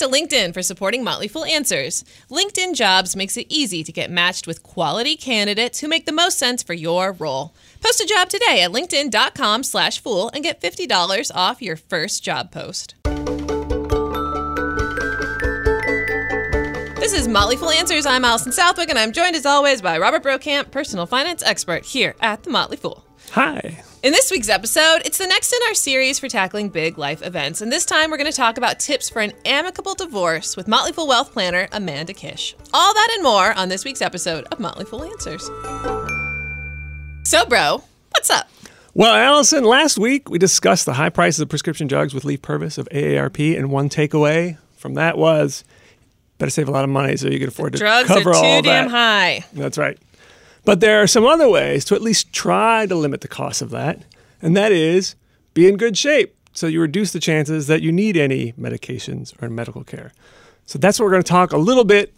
to LinkedIn for supporting Motley Fool Answers. LinkedIn Jobs makes it easy to get matched with quality candidates who make the most sense for your role. Post a job today at linkedin.com slash fool and get $50 off your first job post. This is Motley Fool Answers. I'm Allison Southwick, and I'm joined as always by Robert Brokamp, personal finance expert here at the Motley Fool. Hi. In this week's episode, it's the next in our series for tackling big life events, and this time we're going to talk about tips for an amicable divorce with Motley Fool wealth planner Amanda Kish. All that and more on this week's episode of Motley Fool Answers. So, bro, what's up? Well, Allison, last week we discussed the high prices of prescription drugs with Leaf Purvis of AARP, and one takeaway from that was better save a lot of money so you can afford to Drugs cover are too all damn that. high. That's right. But there are some other ways to at least try to limit the cost of that, and that is be in good shape so you reduce the chances that you need any medications or medical care. So that's what we're going to talk a little bit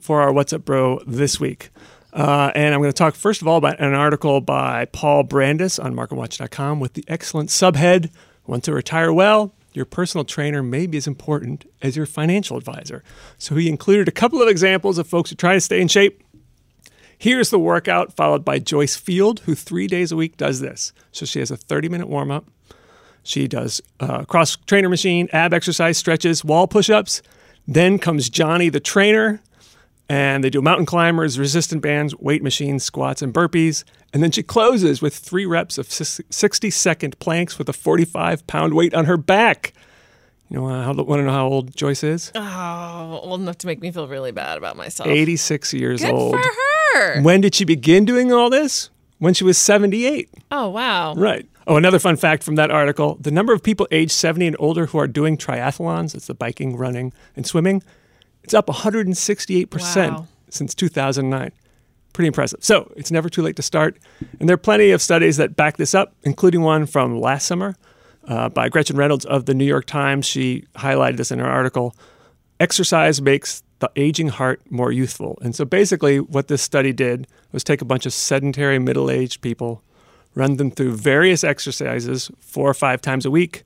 for our What's Up Bro this week. Uh, and I'm going to talk first of all about an article by Paul Brandus on MarketWatch.com with the excellent subhead Want to retire well? Your personal trainer may be as important as your financial advisor. So he included a couple of examples of folks who try to stay in shape Here's the workout, followed by Joyce Field, who three days a week does this. So she has a 30 minute warm up. She does uh, cross trainer machine, ab exercise, stretches, wall push ups. Then comes Johnny, the trainer, and they do mountain climbers, resistant bands, weight machines, squats, and burpees. And then she closes with three reps of 60 second planks with a 45 pound weight on her back. You know, uh, want to know how old Joyce is? Oh, old enough to make me feel really bad about myself. 86 years Good old. for her. When did she begin doing all this? When she was 78. Oh, wow. Right. Oh, another fun fact from that article the number of people aged 70 and older who are doing triathlons, it's the biking, running, and swimming, it's up 168% Wow. since 2009. Pretty impressive. So it's never too late to start. And there are plenty of studies that back this up, including one from last summer uh, by Gretchen Reynolds of the New York Times. She highlighted this in her article. Exercise makes the aging heart more youthful. And so basically, what this study did was take a bunch of sedentary middle aged people, run them through various exercises four or five times a week.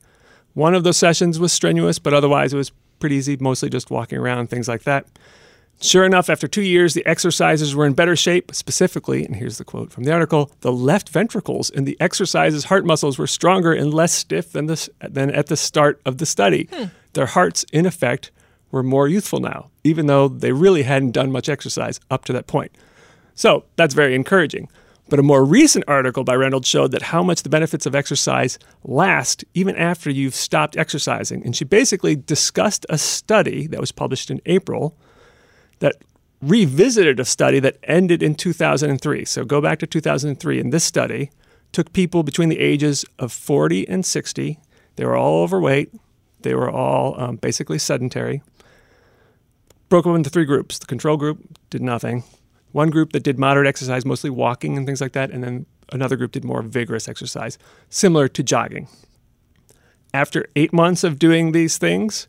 One of those sessions was strenuous, but otherwise it was pretty easy, mostly just walking around, things like that. Sure enough, after two years, the exercises were in better shape. Specifically, and here's the quote from the article the left ventricles in the exercises' heart muscles were stronger and less stiff than, this, than at the start of the study. Hmm. Their hearts, in effect, were more youthful now, even though they really hadn't done much exercise up to that point. So that's very encouraging. But a more recent article by Reynolds showed that how much the benefits of exercise last even after you've stopped exercising. And she basically discussed a study that was published in April that revisited a study that ended in 2003. So go back to 2003. And this study took people between the ages of 40 and 60. They were all overweight. They were all um, basically sedentary. Broke them into three groups. The control group did nothing. One group that did moderate exercise, mostly walking and things like that. And then another group did more vigorous exercise, similar to jogging. After eight months of doing these things,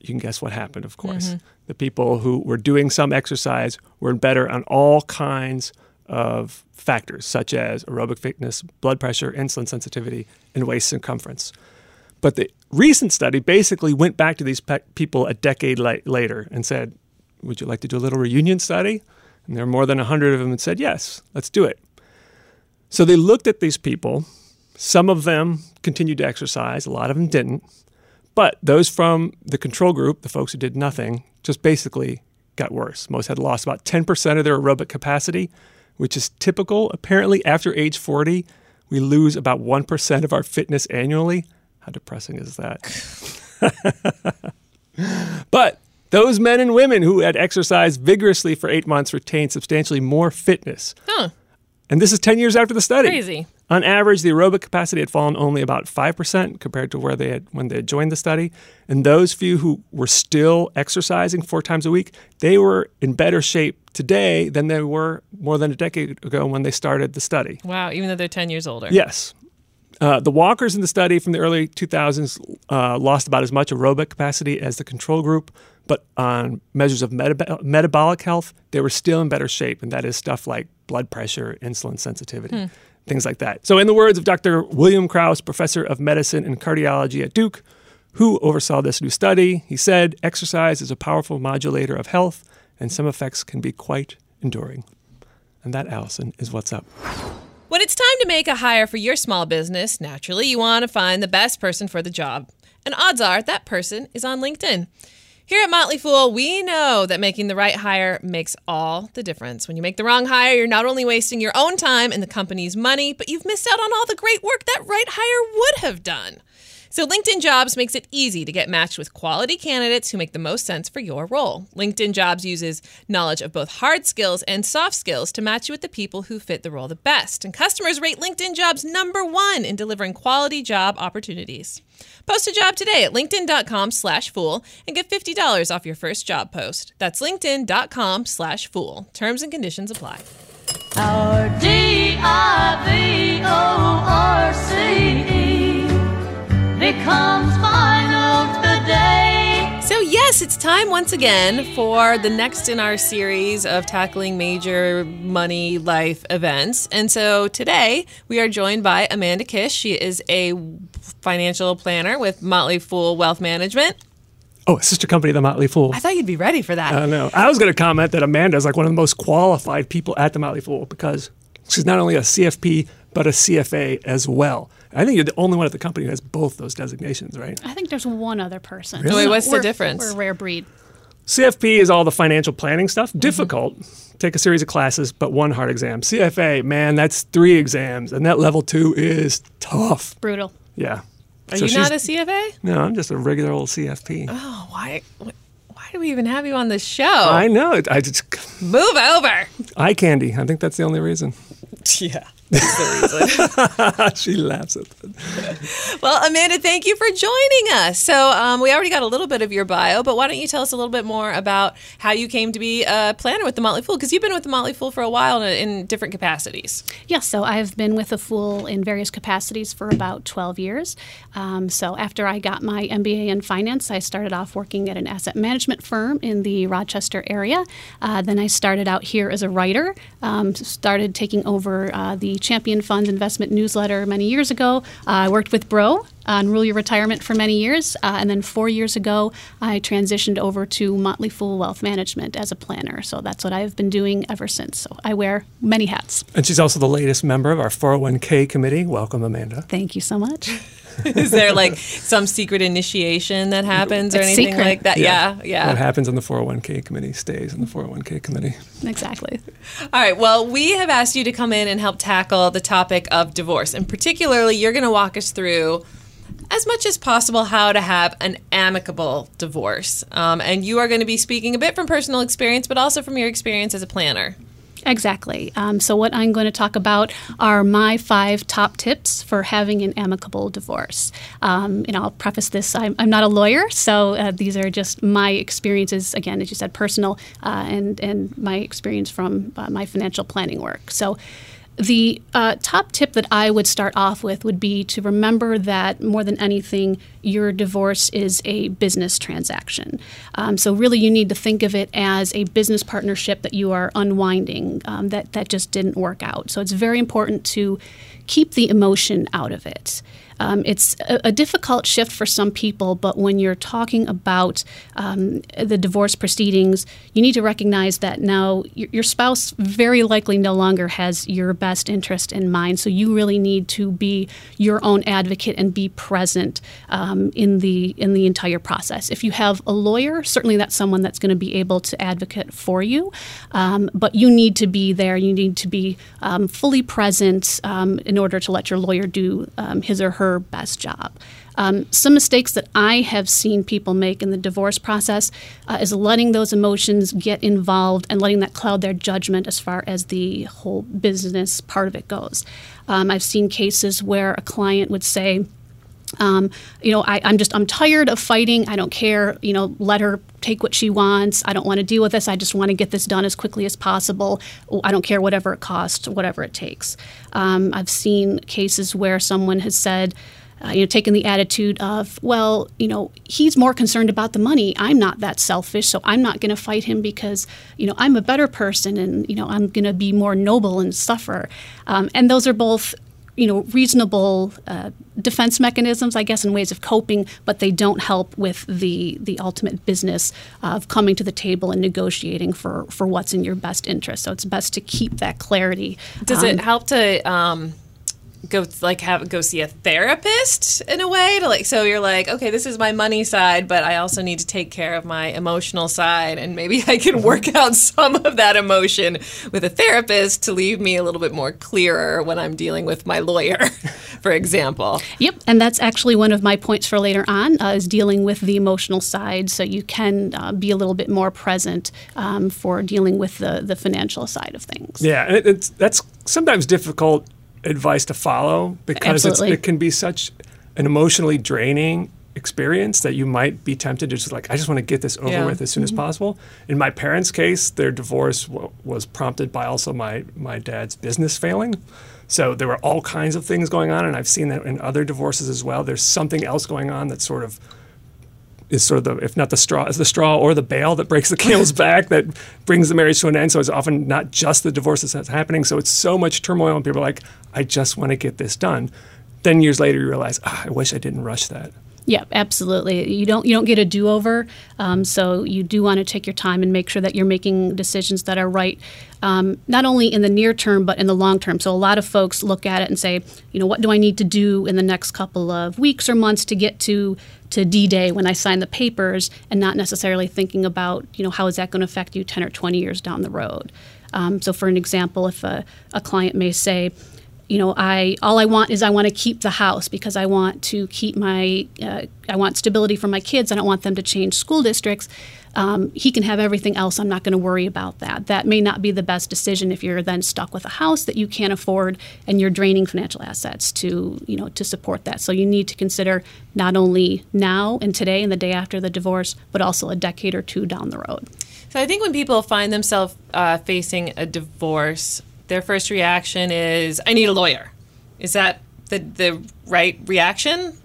you can guess what happened, of course. Mm-hmm. The people who were doing some exercise were better on all kinds of factors, such as aerobic fitness, blood pressure, insulin sensitivity, and waist circumference. But the recent study basically went back to these pe- people a decade la- later and said, Would you like to do a little reunion study? And there were more than 100 of them that said, Yes, let's do it. So they looked at these people. Some of them continued to exercise, a lot of them didn't. But those from the control group, the folks who did nothing, just basically got worse. Most had lost about 10% of their aerobic capacity, which is typical. Apparently, after age 40, we lose about 1% of our fitness annually. How depressing is that? but those men and women who had exercised vigorously for eight months retained substantially more fitness. Huh. And this is 10 years after the study. Crazy. On average, the aerobic capacity had fallen only about 5% compared to where they had when they had joined the study. And those few who were still exercising four times a week, they were in better shape today than they were more than a decade ago when they started the study. Wow, even though they're 10 years older. Yes. Uh, the walkers in the study from the early 2000s uh, lost about as much aerobic capacity as the control group, but on measures of metab- metabolic health, they were still in better shape, and that is stuff like blood pressure, insulin sensitivity, things like that. So, in the words of Dr. William Kraus, professor of medicine and cardiology at Duke, who oversaw this new study. He said exercise is a powerful modulator of health, and some effects can be quite enduring. And that, Allison, is what's up. When it's time to make a hire for your small business, naturally you want to find the best person for the job. And odds are that person is on LinkedIn. Here at Motley Fool, we know that making the right hire makes all the difference. When you make the wrong hire, you're not only wasting your own time and the company's money, but you've missed out on all the great work that right hire would have done. So, LinkedIn Jobs makes it easy to get matched with quality candidates who make the most sense for your role. LinkedIn Jobs uses knowledge of both hard skills and soft skills to match you with the people who fit the role the best. And customers rate LinkedIn Jobs number one in delivering quality job opportunities. Post a job today at linkedin.com slash fool and get $50 off your first job post. That's linkedin.com slash fool. Terms and conditions apply. R D I V O R C E becomes my note the day. So, yes, it's time once again for the next in our series of tackling major money life events. And so today we are joined by Amanda Kish. She is a financial planner with Motley Fool Wealth Management. Oh, sister company, of the Motley Fool. I thought you'd be ready for that. I know. I was going to comment that Amanda is like one of the most qualified people at the Motley Fool because she's not only a CFP but a CFA as well. I think you're the only one at the company who has both those designations, right? I think there's one other person. Really? Wait, what's the We're- difference? We're a rare breed. CFP is all the financial planning stuff. Mm-hmm. Difficult. Take a series of classes, but one hard exam. CFA, man, that's three exams, and that level two is tough. Brutal. Yeah. Are So you not a CFA? No, I'm just a regular old CFP. Oh, why? Why do we even have you on the show? I know. I just Move over. eye candy. I think that's the only reason. Yeah, that's the reason. she laughs at that. well, Amanda, thank you for joining us. So, um, we already got a little bit of your bio, but why don't you tell us a little bit more about how you came to be a planner with the Motley Fool? Because you've been with the Motley Fool for a while in, in different capacities. Yes, so I've been with the Fool in various capacities for about 12 years. Um, so after I got my MBA in finance, I started off working at an asset management firm in the Rochester area. Uh, then I started out here as a writer, um, started taking over uh, the Champion Funds investment newsletter many years ago. Uh, I worked with Bro on Rule Your Retirement for many years. Uh, and then four years ago, I transitioned over to Motley Fool Wealth Management as a planner. So that's what I've been doing ever since. So I wear many hats. And she's also the latest member of our 401k committee. Welcome, Amanda. Thank you so much. Is there like some secret initiation that happens or It's anything secret. like that? Yeah, yeah. What happens on the 401k committee stays in the 401k committee. exactly. All right. Well, we have asked you to come in and help tackle the topic of divorce. And particularly, you're going to walk us through, as much as possible, how to have an amicable divorce. Um, and you are going to be speaking a bit from personal experience, but also from your experience as a planner. Exactly. Um, so, what I'm going to talk about are my five top tips for having an amicable divorce. Um, and I'll preface this I'm, I'm not a lawyer, so uh, these are just my experiences, again, as you said, personal, uh, and, and my experience from uh, my financial planning work. So, the uh, top tip that I would start off with would be to remember that more than anything, your divorce is a business transaction. Um, so, really, you need to think of it as a business partnership that you are unwinding um, that, that just didn't work out. So, it's very important to keep the emotion out of it. Um, it's a, a difficult shift for some people, but when you're talking about um, the divorce proceedings, you need to recognize that now your, your spouse very likely no longer has your best interest in mind. So you really need to be your own advocate and be present um, in the in the entire process. If you have a lawyer, certainly that's someone that's going to be able to advocate for you, um, but you need to be there. You need to be um, fully present um, in order to let your lawyer do his or her best job. Um, some mistakes that I have seen people make in the divorce process uh, is letting those emotions get involved and letting that cloud their judgment as far as the whole business part of it goes. Um, I've seen cases where a client would say, um, you know, I, I'm just I'm tired of fighting. I don't care. You know, let her take what she wants. I don't want to deal with this. I just want to get this done as quickly as possible. I don't care whatever it costs, whatever it takes. Um, I've seen cases where someone has said. Uh, you know, taking the attitude of, well, you know, he's more concerned about the money. I'm not that selfish, so I'm not going to fight him because, you know, I'm a better person and, you know, I'm going to be more noble and suffer. Um, and those are both you know reasonable uh, defense mechanisms, I guess, and ways of coping, but they don't help with the the ultimate business of coming to the table and negotiating for for what's in your best interest. So it's best to keep that clarity. Does Um, it help to um, go like have go see a therapist in a way to like so you're like okay this is my money side but I also need to take care of my emotional side and maybe I can work out some of that emotion with a therapist to leave me a little bit more clearer when I'm dealing with my lawyer, for example. Yep, and that's actually one of my points for later on uh, is dealing with the emotional side, so you can uh, be a little bit more present um, for dealing with the the financial side of things. Yeah, and it, it's that's sometimes difficult advice to follow because it's, it can be such an emotionally draining experience that you might be tempted to just like I just want to get this over Yeah. with as soon as mm-hmm. possible. In my parents' case, their divorce w- was prompted by also my my dad's business failing. So there were all kinds of things going on, and I've seen that in other divorces as well. There's something else going on that sort of is sort of the, if not the straw, is the straw or the bale that breaks the camel's back that brings the marriage to an end. So it's often not just the divorce that's happening. So it's so much turmoil, and people are like, I just want to get this done. Then years later, you realize, ah, I wish I didn't rush that. Yeah, absolutely. You don't you don't get a do over, um, so you do want to take your time and make sure that you're making decisions that are right, um, not only in the near term but in the long term. So a lot of folks look at it and say, you know, what do I need to do in the next couple of weeks or months to get to to D Day when I sign the papers, and not necessarily thinking about, you know, how is that going to affect you ten or twenty years down the road. Um, so, for an example, if a, a client may say, you know, I all I want is I want to keep the house because I want to keep my uh, I want stability for my kids. I don't want them to change school districts. Um, he can have everything else. I'm not going to worry about that. That may not be the best decision if you're then stuck with a house that you can't afford and you're draining financial assets to you know to support that. So you need to consider not only now and today and the day after the divorce, but also a decade or two down the road. So I think when people find themselves uh, facing a divorce, their first reaction is, "I need a lawyer." Is that the the right reaction?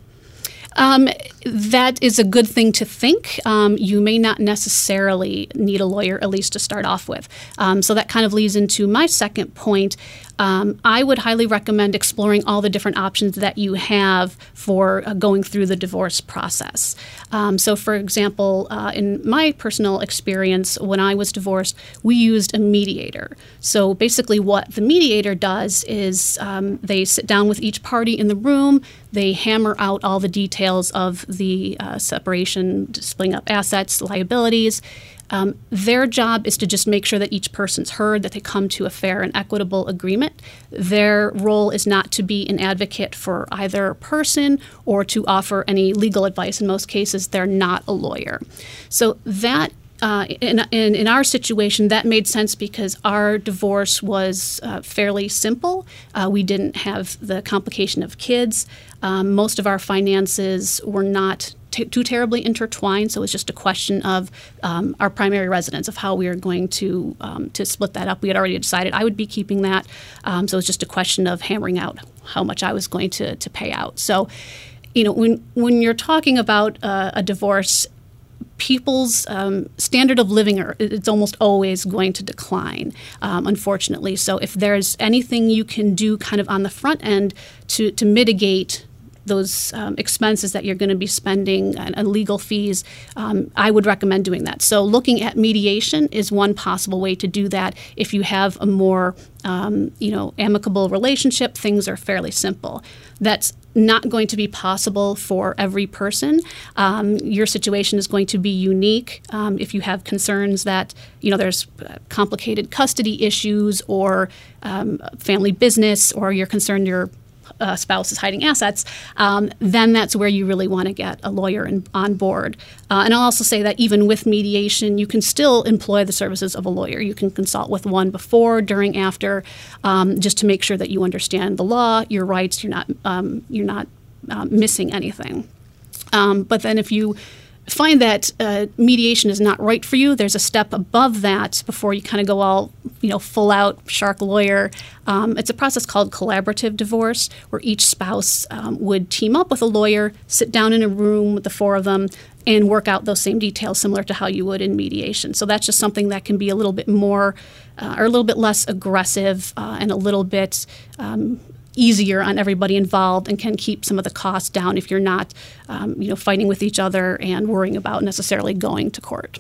Um, that is a good thing to think. Um, you may not necessarily need a lawyer, at least to start off with. Um, so that kind of leads into my second point. Um, I would highly recommend exploring all the different options that you have for uh, going through the divorce process. Um, so, for example, uh, in my personal experience, when I was divorced, we used a mediator. So, basically, what the mediator does is um, they sit down with each party in the room, they hammer out all the details of the uh, separation, splitting up assets, liabilities. Um, their job is to just make sure that each person's heard, that they come to a fair and equitable agreement. Their role is not to be an advocate for either person or to offer any legal advice. In most cases, they're not a lawyer. So that uh, in, in, in our situation, that made sense because our divorce was uh, fairly simple. Uh, we didn't have the complication of kids. Um, most of our finances were not t- too terribly intertwined, so it was just a question of um, our primary residence, of how we were going to um, to split that up. We had already decided I would be keeping that, um, so it was just a question of hammering out how much I was going to, to pay out. So, you know, when when you're talking about uh, a divorce, people's um, standard of living are it's almost always going to decline um, unfortunately so if there's anything you can do kind of on the front end to, to mitigate those um, expenses that you're going to be spending and, and legal fees, um, I would recommend doing that. So, looking at mediation is one possible way to do that. If you have a more, um, you know, amicable relationship, things are fairly simple. That's not going to be possible for every person. Um, your situation is going to be unique. Um, if you have concerns that you know there's uh, complicated custody issues or um, family business, or you're concerned your uh, spouse is hiding assets, um, then that's where you really want to get a lawyer in, on board. Uh, and I'll also say that even with mediation, you can still employ the services of a lawyer. You can consult with one before, during, after, um, just to make sure that you understand the law, your rights. You're not um, you're not um, missing anything. Um, but then if you find that uh, mediation is not right for you, there's a step above that before you kind of go all, you know, full out shark lawyer. Um, it's a process called collaborative divorce, where each spouse um, would team up with a lawyer, sit down in a room with the four of them, and work out those same details, similar to how you would in mediation. So that's just something that can be a little bit more, uh, or a little bit less aggressive, uh, and a little bit. Um, easier on everybody involved and can keep some of the costs down if you're not, um, you know, fighting with each other and worrying about necessarily going to court.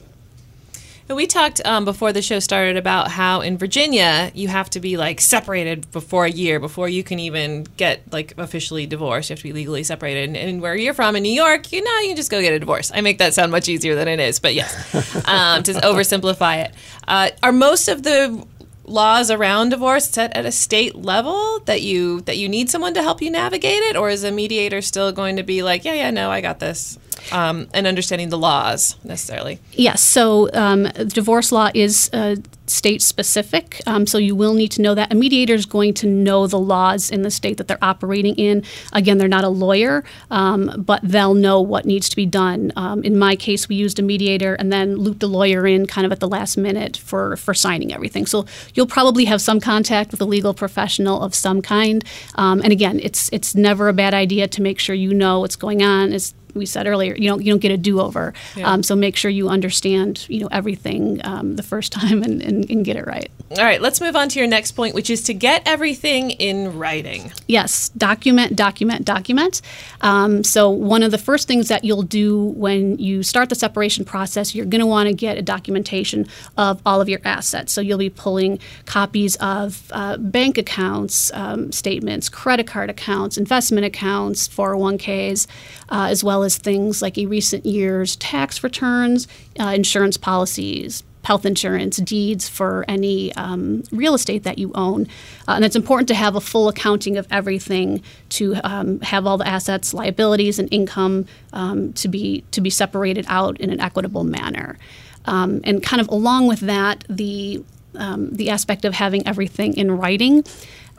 And we talked um, before the show started about how in Virginia you have to be like separated before a year before you can even get like officially divorced. You have to be legally separated. And, and where you're from in New York, you know, you can just go get a divorce. I make that sound much easier than it is, but yes, um, to oversimplify it. Uh, are most of the laws around divorce set at a state level that you that you need someone to help you navigate it, or is a mediator still going to be like, yeah, yeah, no, I got this? um, and understanding the laws necessarily. Yes. So um, divorce law is uh, state specific. Um, so you will need to know that. A mediator is going to know the laws in the state that they're operating in. Again, they're not a lawyer, um, but they'll know what needs to be done. Um, in my case, we used a mediator and then looped a lawyer in kind of at the last minute for, for signing everything. So you'll probably have some contact with a legal professional of some kind. Um, and again, it's it's never a bad idea to make sure you know what's going on. It's we said earlier, you don't you don't get a do over. Yeah. Um, so make sure you understand you know everything um, the first time and, and, and, get it right. All right, let's move on to your next point, which is to get everything in writing. Yes, document, document, document. Um, so one of the first things that you'll do when you start the separation process, you're going to want to get a documentation of all of your assets. So you'll be pulling copies of uh, bank accounts, um, statements, credit card accounts, investment accounts, 401ks, uh, as well as things like a recent year's tax returns, uh, insurance policies, health insurance, deeds for any um, real estate that you own. Uh, and it's important to have a full accounting of everything to um, have all the assets, liabilities, and income um, to be to be separated out in an equitable manner. Um, and kind of along with that, the um, the aspect of having everything in writing.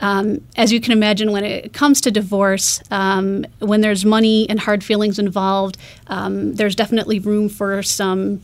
Um, as you can imagine, when it comes to divorce, um, when there's money and hard feelings involved, um, there's definitely room for some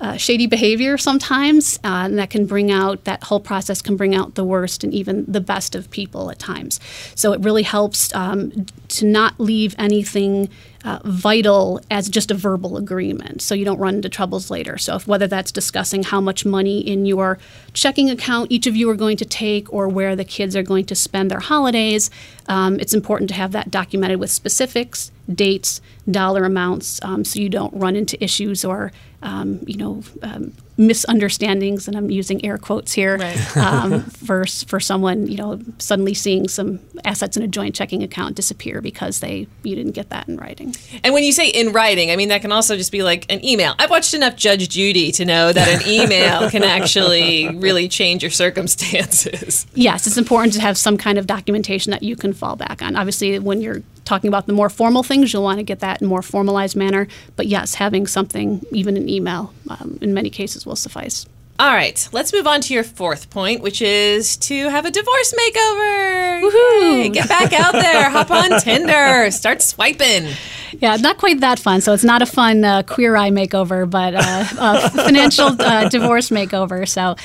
uh, shady behavior sometimes, uh, and that can bring out that whole process can bring out the worst and even the best of people at times. So it really helps um, to not leave anything uh, vital as just a verbal agreement, so you don't run into troubles later. So if, whether that's discussing how much money in your checking account each of you are going to take, or where the kids are going to spend their holidays, um, it's important to have that documented with specifics, dates, dollar amounts, um, so you don't run into issues or um, you know, um, misunderstandings, and I'm using air quotes here, right. um, for for someone, you know, suddenly seeing some assets in a joint checking account disappear because they you didn't get that in writing. And when you say in writing, I mean that can also just be like an email. I've watched enough Judge Judy to know that an email can actually really change your circumstances. Yes, it's important to have some kind of documentation that you can fall back on. Obviously, when you're talking about the more formal things, you'll want to get that in more formalized manner. But yes, having something, even an email, um, in many cases will suffice. All right, let's move on to your fourth point, which is to have a divorce makeover. Woohoo! Yay, get back out there, hop on Tinder, start swiping. Yeah, not quite that fun. So it's not a fun uh, queer eye makeover, but uh, a financial uh, divorce makeover. So,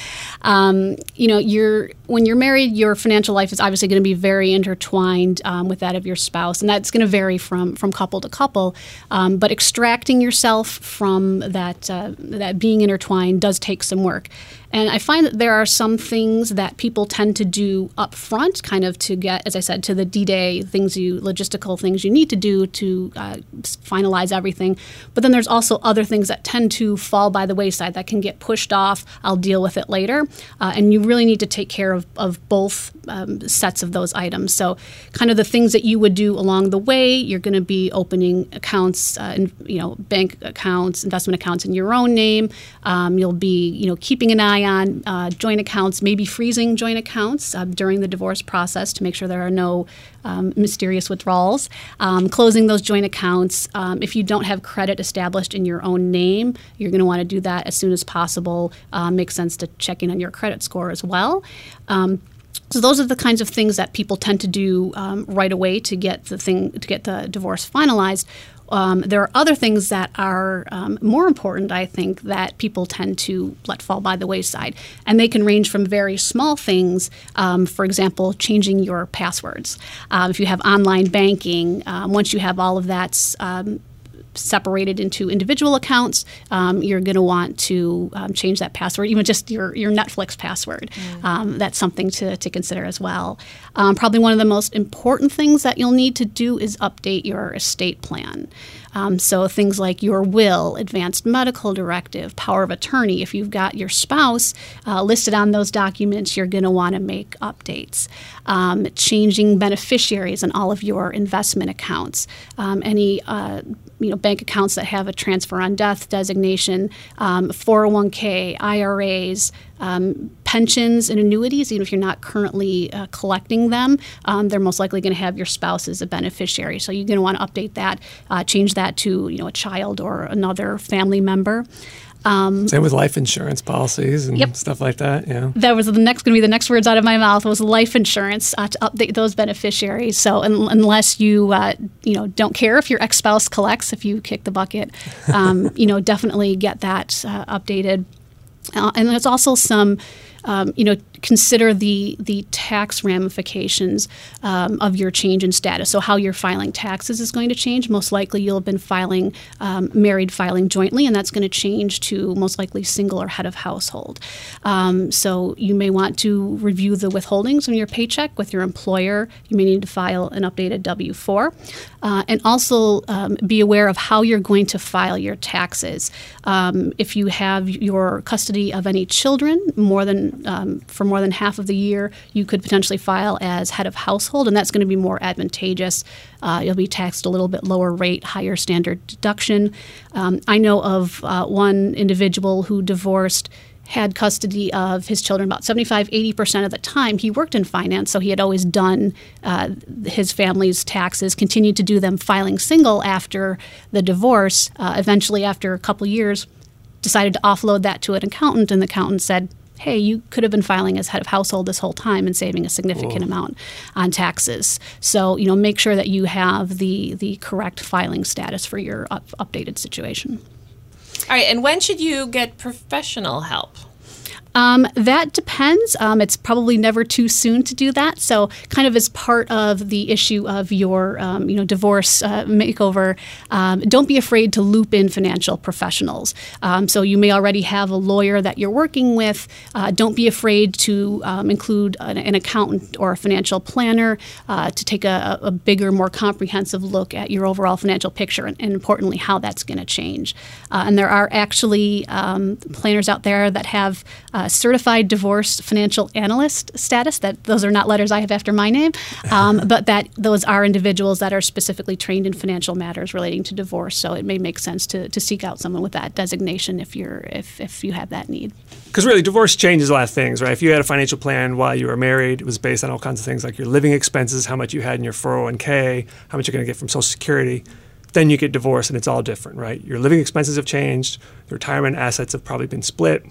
um, you know, you're when you're married, your financial life is obviously going to be very intertwined um, with that of your spouse, and that's going to vary from from couple to couple. Um, but extracting yourself from that uh, that being intertwined does take some work work and I find that there are some things that people tend to do up front, kind of to get, as I said, to the D Day things you, logistical things you need to do to uh, finalize everything. But then there's also other things that tend to fall by the wayside that can get pushed off. I'll deal with it later. Uh, and you really need to take care of, of both um, sets of those items. So, kind of the things that you would do along the way, you're going to be opening accounts, uh, and, you know, bank accounts, investment accounts in your own name. Um, you'll be, you know, keeping an eye eye on uh, joint accounts, maybe freezing joint accounts uh, during the divorce process to make sure there are no um, mysterious withdrawals. Um, closing those joint accounts. Um, if you don't have credit established in your own name, you're going to want to do that as soon as possible. Uh, makes sense to check in on your credit score as well. Um, so those are the kinds of things that people tend to do um, right away to get the thing to get the divorce finalized. Um, there are other things that are um, more important, I think, that people tend to let fall by the wayside. And they can range from very small things, um, for example, changing your passwords. Um, if you have online banking, um, once you have all of that um, separated into individual accounts, um, you're going to want to um, change that password, even just your, your Netflix password. Um, that's something to, to consider as well. Um, probably one of the most important things that you'll need to do is update your estate plan. Um, so things like your will, advanced medical directive, power of attorney. If you've got your spouse uh, listed on those documents, you're going to want to make updates. Um, changing beneficiaries on all of your investment accounts. Um, any uh, you know bank accounts that have a transfer on death designation, um, 401k, IRAs, um, pensions and annuities, even if you're not currently uh, collecting them, um, they're most likely going to have your spouse as a beneficiary. So you're going to want to update that, uh, change that to you know a child or another family member. Same with life insurance policies and Yep. stuff like that. Yeah. that was the next going to be the next words out of my mouth was life insurance uh, to update those beneficiaries. So un- unless you uh, you know don't care if your ex spouse collects if you kick the bucket, um, you know definitely get that uh, updated. Uh, and there's also some. Um, you know, consider the the tax ramifications um, of your change in status. So, how you're filing taxes is going to change. Most likely, you'll have been filing um, married filing jointly, and that's going to change to most likely single or head of household. Um, so, you may want to review the withholdings on your paycheck with your employer. You may need to file an updated W 4. Uh, and also um, be aware of how you're going to file your taxes. Um, if you have your custody of any children more than um, for more than half of the year, you could potentially file as head of household, and that's going to be more advantageous. Uh, you'll be taxed a little bit lower rate, higher standard deduction. Um, I know of uh, one individual who divorced had custody of his children about 75 80% of the time he worked in finance so he had always done uh, his family's taxes continued to do them filing single after the divorce uh, eventually after a couple years decided to offload that to an accountant and the accountant said hey you could have been filing as head of household this whole time and saving a significant amount on taxes. So you know make sure that you have the the correct filing status for your up, updated situation. All right, and when should you get professional help? Um, that depends. Um, it's probably never too soon to do that. So, kind of as part of the issue of your, um, you know, divorce uh, makeover, um, don't be afraid to loop in financial professionals. Um, so, you may already have a lawyer that you're working with. Uh, don't be afraid to um, include an, an accountant or a financial planner uh, to take a, a bigger, more comprehensive look at your overall financial picture and, and importantly, how that's going to change. Uh, and there are actually planners out there that have uh, certified divorce financial analyst status. That those are not letters I have after my name, um, but that those are individuals that are specifically trained in financial matters relating to divorce. So it may make sense to, to seek out someone with that designation if you're if, if you have that need. Because really, divorce changes a lot of things, right? If you had a financial plan while you were married, it was based on all kinds of things like your living expenses, how much you had in your 401k, how much you're going to get from Social Security. Then you get divorced, and it's all different, right? Your living expenses have changed, the retirement assets have probably been split.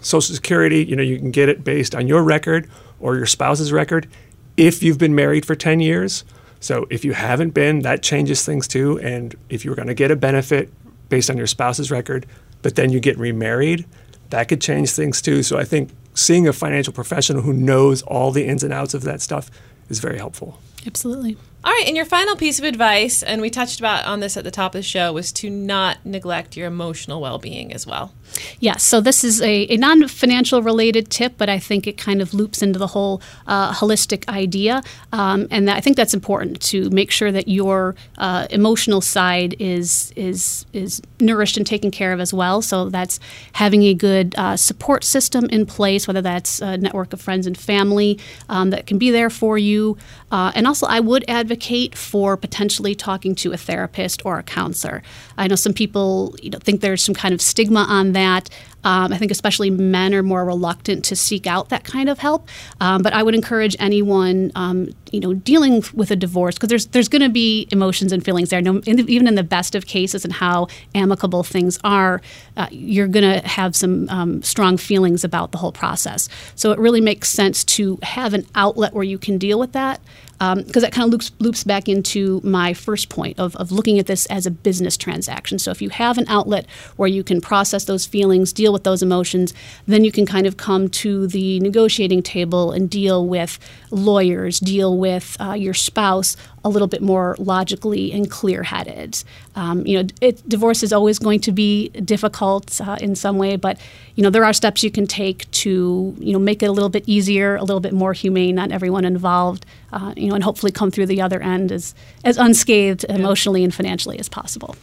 Social Security, you know, you can get it based on your record or your spouse's record if you've been married for 10 years. So if you haven't been, that changes things too. And if you're going to get a benefit based on your spouse's record, but then you get remarried, that could change things too. So I think seeing a financial professional who knows all the ins and outs of that stuff is very helpful. Absolutely. All right, and your final piece of advice, and we touched about on this at the top of the show, was to not neglect your emotional well-being as well. Yes, so this is a, a non financial related tip, but I think it kind of loops into the whole uh, holistic idea. Um, and that, I think that's important to make sure that your uh, emotional side is, is, is nourished and taken care of as well. So that's having a good uh, support system in place, whether that's a network of friends and family um, that can be there for you. Uh, and also, I would advocate for potentially talking to a therapist or a counselor. I know some people you know, think there's some kind of stigma on that. Um, I think especially men are more reluctant to seek out that kind of help. Um, but I would encourage anyone, um, you know, dealing with a divorce because there's there's going to be emotions and feelings there. No, in the, even in the best of cases and how amicable things are, uh, you're going to have some um, strong feelings about the whole process. So it really makes sense to have an outlet where you can deal with that because that kind of loops, loops back into my first point of, of looking at this as a business transaction. So if you have an outlet where you can process those feelings, deal deal with those emotions, then you can kind of come to the negotiating table and deal with lawyers, deal with uh, your spouse a little bit more logically and clear-headed. Um, you know, it, divorce is always going to be difficult uh, in some way, but you know there are steps you can take to you know make it a little bit easier, a little bit more humane on everyone involved. Uh, you know, and hopefully come through the other end as as unscathed emotionally and financially as possible.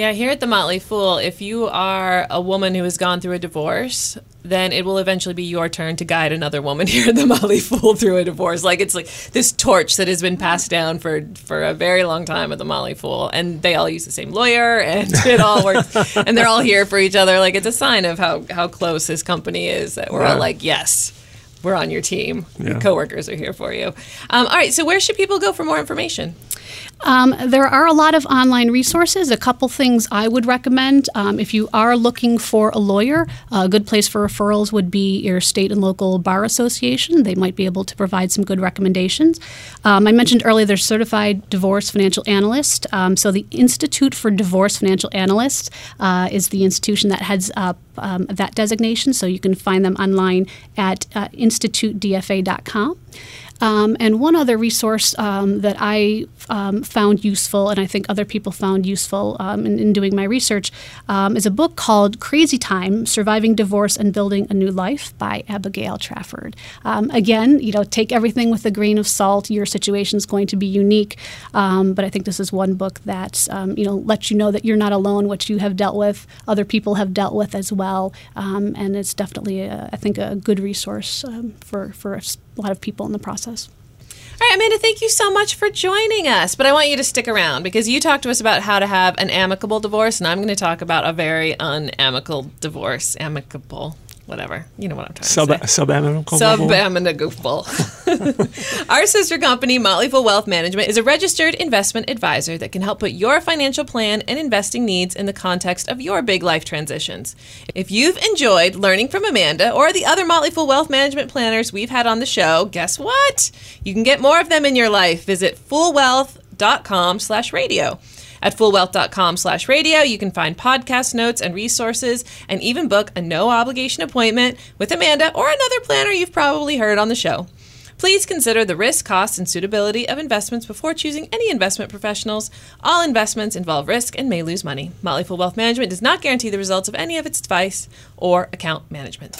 Yeah, here at the Motley Fool, if you are a woman who has gone through a divorce, then it will eventually be your turn to guide another woman here at the Motley Fool through a divorce. Like it's like this torch that has been passed down for for a very long time at the Motley Fool, and they all use the same lawyer, and it all works, and they're all here for each other. Like it's a sign of how how close this company is that we're all like, yes. We're on your team. Your Yeah. coworkers are here for you. Um, all right. So, where should people go for more information? Um, there are a lot of online resources. A couple things I would recommend. Um, if you are looking for a lawyer, a good place for referrals would be your state and local bar association. They might be able to provide some good recommendations. Um, I mentioned earlier there's certified divorce financial analyst. Um, so the Institute for Divorce Financial Analysts uh, is the institution that heads up um, that designation. So you can find them online at uh, institutedfa.com. Um, and one other resource um, that I um, found useful, and I think other people found useful um, in, in doing my research, um, is a book called Crazy Time Surviving Divorce and Building a New Life by Abigail Trafford. Um, again, you know, take everything with a grain of salt. Your situation is going to be unique, um, but I think this is one book that, you know, lets you know that you're not alone, what you have dealt with, other people have dealt with as well. And it's definitely, a, I think, a good resource for, for a lot of people in the process. All right, Amanda, thank you so much for joining us. But I want you to stick around because you talked to us about how to have an amicable divorce, and I'm going to talk about a very unamicable divorce. Amicable, whatever. You know what I'm trying Sub to say. subamicable. Subamicable. Our sister company, Motley Fool Wealth Management, is a registered investment advisor that can help put your financial plan and investing needs in the context of your big life transitions. If you've enjoyed learning from Amanda or the other Motley Fool Wealth Management planners we've had on the show, guess what? You can get more of them in your life. Visit foolwealth.com slash radio. At foolwealth.com slash radio, you can find podcast notes and resources and even book a no obligation appointment with Amanda or another planner you've probably heard on the show. Please consider the risk, costs, and suitability of investments before choosing any investment professionals. All investments involve risk and may lose money. Motley Fool Wealth Management does not guarantee the results of any of its advice or account management.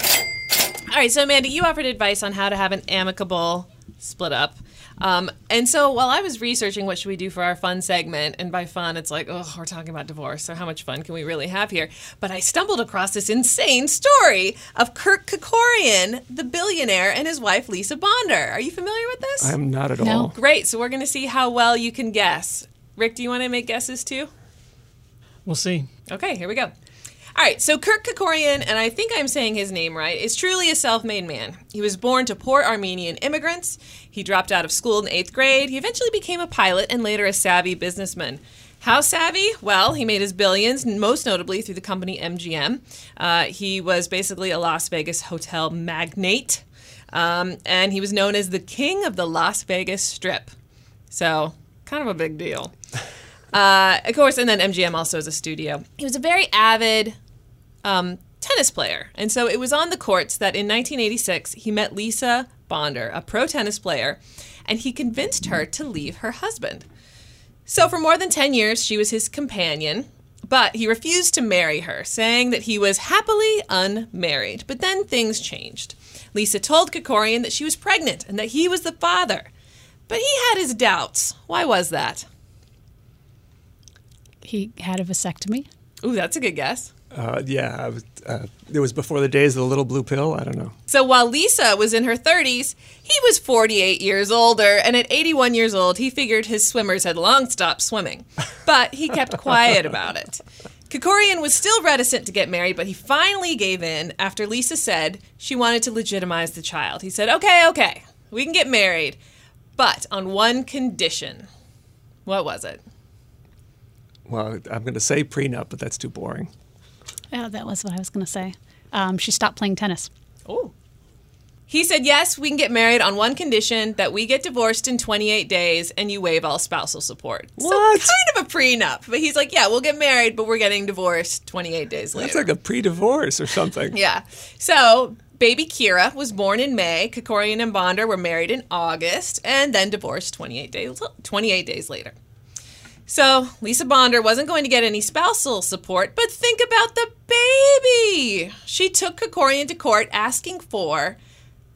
All right, so Amanda, you offered advice on how to have an amicable split up. Um, and so while I was researching what should we do for our fun segment, and by fun, it's like, oh, we're talking about divorce, so how much fun can we really have here? But I stumbled across this insane story of Kirk Kerkorian, the billionaire, and his wife Lisa Bonder. Are you familiar with this? I am not at No. all. Great. So we're going to see how well you can guess. Rick, do you want to make guesses too? We'll see. Okay, here we go. All right, so Kirk Kerkorian, and I think I'm saying his name right, is truly a self made man. He was born to poor Armenian immigrants. He dropped out of school in eighth grade. He eventually became a pilot and later a savvy businessman. How savvy? Well, he made his billions, most notably through the company MGM. Uh, he was basically a Las Vegas hotel magnate, um, and he was known as the king of the Las Vegas Strip. So, kind of a big deal. Uh, of course, and then MGM also is a studio. He was a very avid um, tennis player. And so it was on the courts that in 1986 he met Lisa Bonder, a pro tennis player, and he convinced her to leave her husband. So for more than 10 years, she was his companion, but he refused to marry her, saying that he was happily unmarried. But then things changed. Lisa told Kerkorian that she was pregnant and that he was the father. But he had his doubts. Why was that? He had a vasectomy. Ooh, that's a good guess. Uh, yeah, was, uh, it was before the days of the little blue pill. I don't know. So while Lisa was in her 30s, he was 48 years older, and at 81 years old, he figured his swimmers had long stopped swimming. But he kept quiet about it. Kerkorian was still reticent to get married, but he finally gave in after Lisa said she wanted to legitimize the child. He said, Okay, okay, we can get married, but on one condition. What was it? Well, I'm going to say prenup, but that's too boring. Yeah, that was what I was going to say. Um, she stopped playing tennis. Oh. He said, Yes, we can get married on one condition that we get divorced in 28 days and you waive all spousal support. What? So, kind of a prenup. But he's like, Yeah, we'll get married, but we're getting divorced 28 days later. That's like a pre-divorce or something. Yeah. So baby Kira was born in May. Kerkorian and Bonder were married in August and then divorced 28 days 28 days later. So Lisa Bonder wasn't going to get any spousal support, but think about the baby. She took Kerkorian to court asking for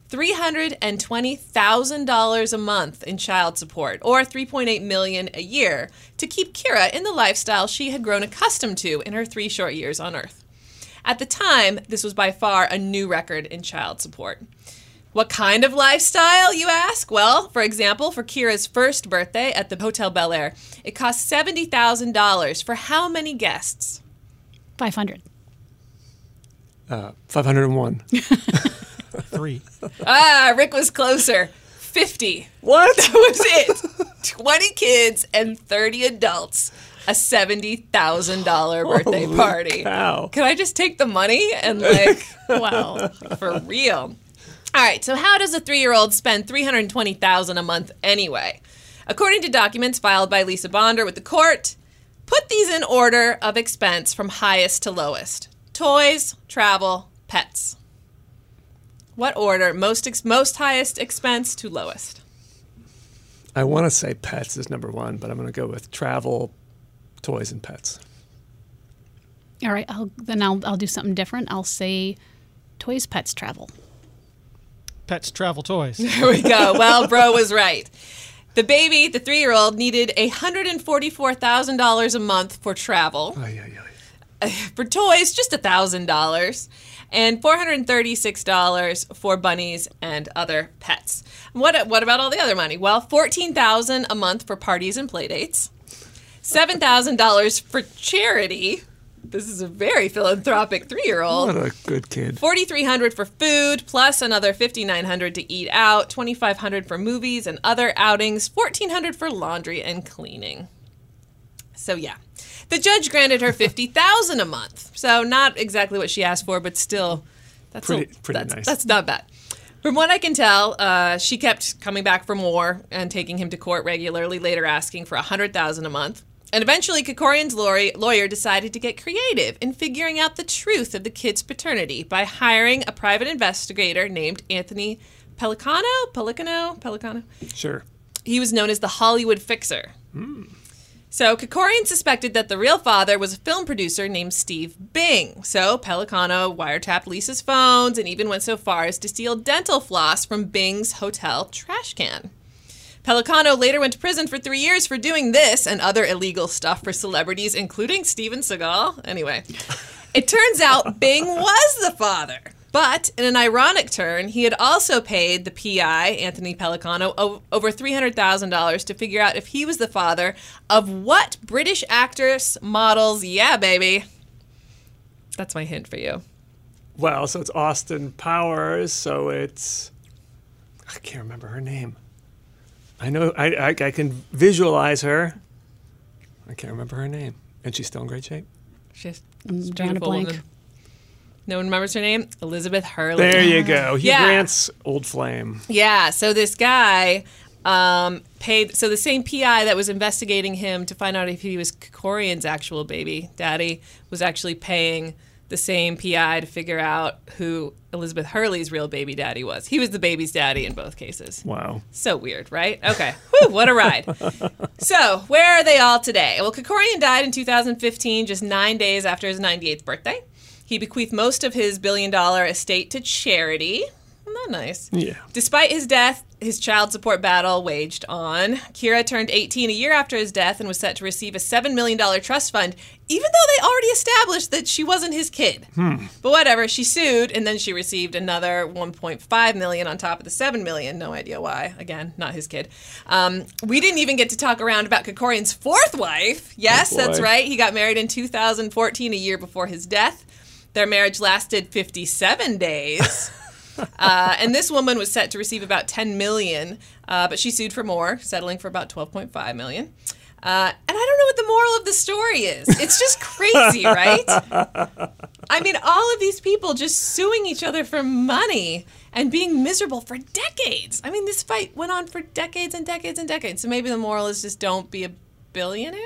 $320,000 a month in child support or 3.8 million a year to keep Kira in the lifestyle she had grown accustomed to in her 3 short years on earth. At the time, this was by far a new record in child support. What kind of lifestyle, you ask? Well, for example, for Kira's first birthday at the Hotel Bel Air, it cost $70,000 for how many guests? 500. Uh, 501. Three. Ah, Rick was closer. 50. What? That was it. 20 kids and 30 adults. A $70,000 birthday Holy party. cow. Can I just take the money and like, Wow. for real? All right, so how does a three year old spend 320000 a month anyway? According to documents filed by Lisa Bonder with the court, put these in order of expense from highest to lowest toys, travel, pets. What order? Most, ex- most highest expense to lowest. I want to say pets is number one, but I'm going to go with travel, toys, and pets. All right, I'll, then I'll, I'll do something different. I'll say toys, pets, travel. Pets, travel, toys. There we go. Well, bro was right. The baby, the three year old, needed $144,000 a month for travel. Ay, ay, ay. for toys, just $1,000. And $436 for bunnies and other pets. What, what about all the other money? Well, 14,000 a month for parties and playdates. $7,000 for charity. This is a very philanthropic three-year-old. What a good kid. 4300 for food plus another 5900 to eat out 2500 for movies and other outings 1400 for laundry and cleaning so yeah the judge granted her 50000 a month so not exactly what she asked for but still that's Pretty- a, pretty that's, nice. that's not bad from what I can tell, uh, she kept coming back for more and taking him to court regularly, later asking for a hundred thousand a month. And eventually, Kerkorian's lawyer, decided to get creative in figuring out the truth of the kid's paternity by hiring a private investigator named Anthony Pellicano. Pellicano? Pellicano? Sure. He was known as the Hollywood Fixer. So Kerkorian suspected that the real father was a film producer named Steve Bing. So Pellicano wiretapped Lisa's phones and even went so far as to steal dental floss from Bing's hotel trash can. Pellicano later went to prison for three years for doing this and other illegal stuff for celebrities, including Steven Seagal. Anyway, it turns out Bing was the father. But in an ironic turn, he had also paid the PI, Anthony Pellicano, o- over $300,000 to figure out if he was the father of what British actress models, yeah, baby. That's my hint for you. Well, so it's Austin Powers. So it's I can't remember her name. I know I, I I can visualize her. I can't remember her name, and she's still in great shape. She's I'm she's drawing a blank. woman. No one remembers her name? Elizabeth Hurley. There you go. Hugh Yeah. Grant's old flame. Yeah, so this guy um, paid. So the same PI that was investigating him to find out if he was Kerkorian's actual baby daddy was actually paying the same PI to figure out who Elizabeth Hurley's real baby daddy was. He was the baby's daddy in both cases. Wow. So weird, right? Okay. Whew, what a ride. So, where are they all today? Well, Kerkorian died in 2015, just nine days after his 98th birthday. He bequeathed most of his billion dollar estate to charity. Isn't that nice? Yeah. Despite his death, his child support battle waged on. Kira turned 18 a year after his death and was set to receive a $7 million trust fund, even though they already established that she wasn't his kid. But whatever, she sued and then she received another 1.5 million on top of the 7 million. No idea why. Again, not his kid. Um, we didn't even get to talk around about Kerkorian's fourth wife. Yes, Oh, that's right. He got married in 2014, a year before his death. Their marriage lasted 57 days. Uh, and this woman was set to receive about 10 million, uh, but she sued for more, settling for about 12.5 million. Uh, and I don't know what the moral of the story is. It's just crazy, right? I mean, all of these people just suing each other for money and being miserable for decades. I mean, this fight went on for decades and decades and decades. So maybe the moral is just don't be a billionaire.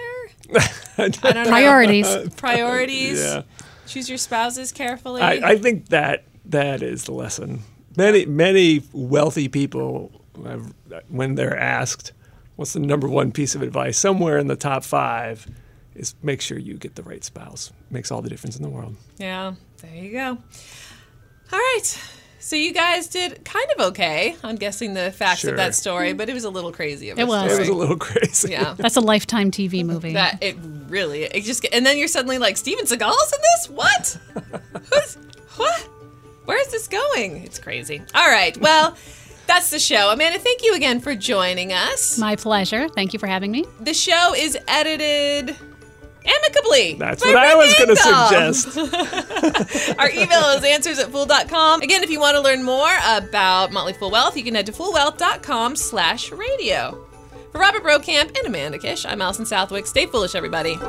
I don't know. Priorities. Priorities. Yeah. Choose your spouses carefully. I, I think that that is the lesson. Many many wealthy people, have- when they're asked, "What's the number one piece of advice?" Somewhere in the top five is make sure you get the right spouse. Makes all the difference in the world. Yeah, there you go. All right. So you guys did kind of okay on guessing the facts Sure. of that story, but it was a little crazy. Of a It was. It was a little crazy. Yeah. That's a lifetime TV movie. That it really it just and then you're suddenly like Steven Seagal's in this? What? Who's what? Where's this going? It's crazy. All right. Well, that's the show. Amanda, thank you again for joining us. My pleasure. Thank you for having me. The show is edited amicably. That's by what I was going to suggest. Our email is answers at fool.com. Again, if you want to learn more about Motley Fool Wealth, you can head to foolwealth.com slash radio. For Robert Brokamp and Amanda Kish, I'm Alison Southwick. Stay foolish, everybody.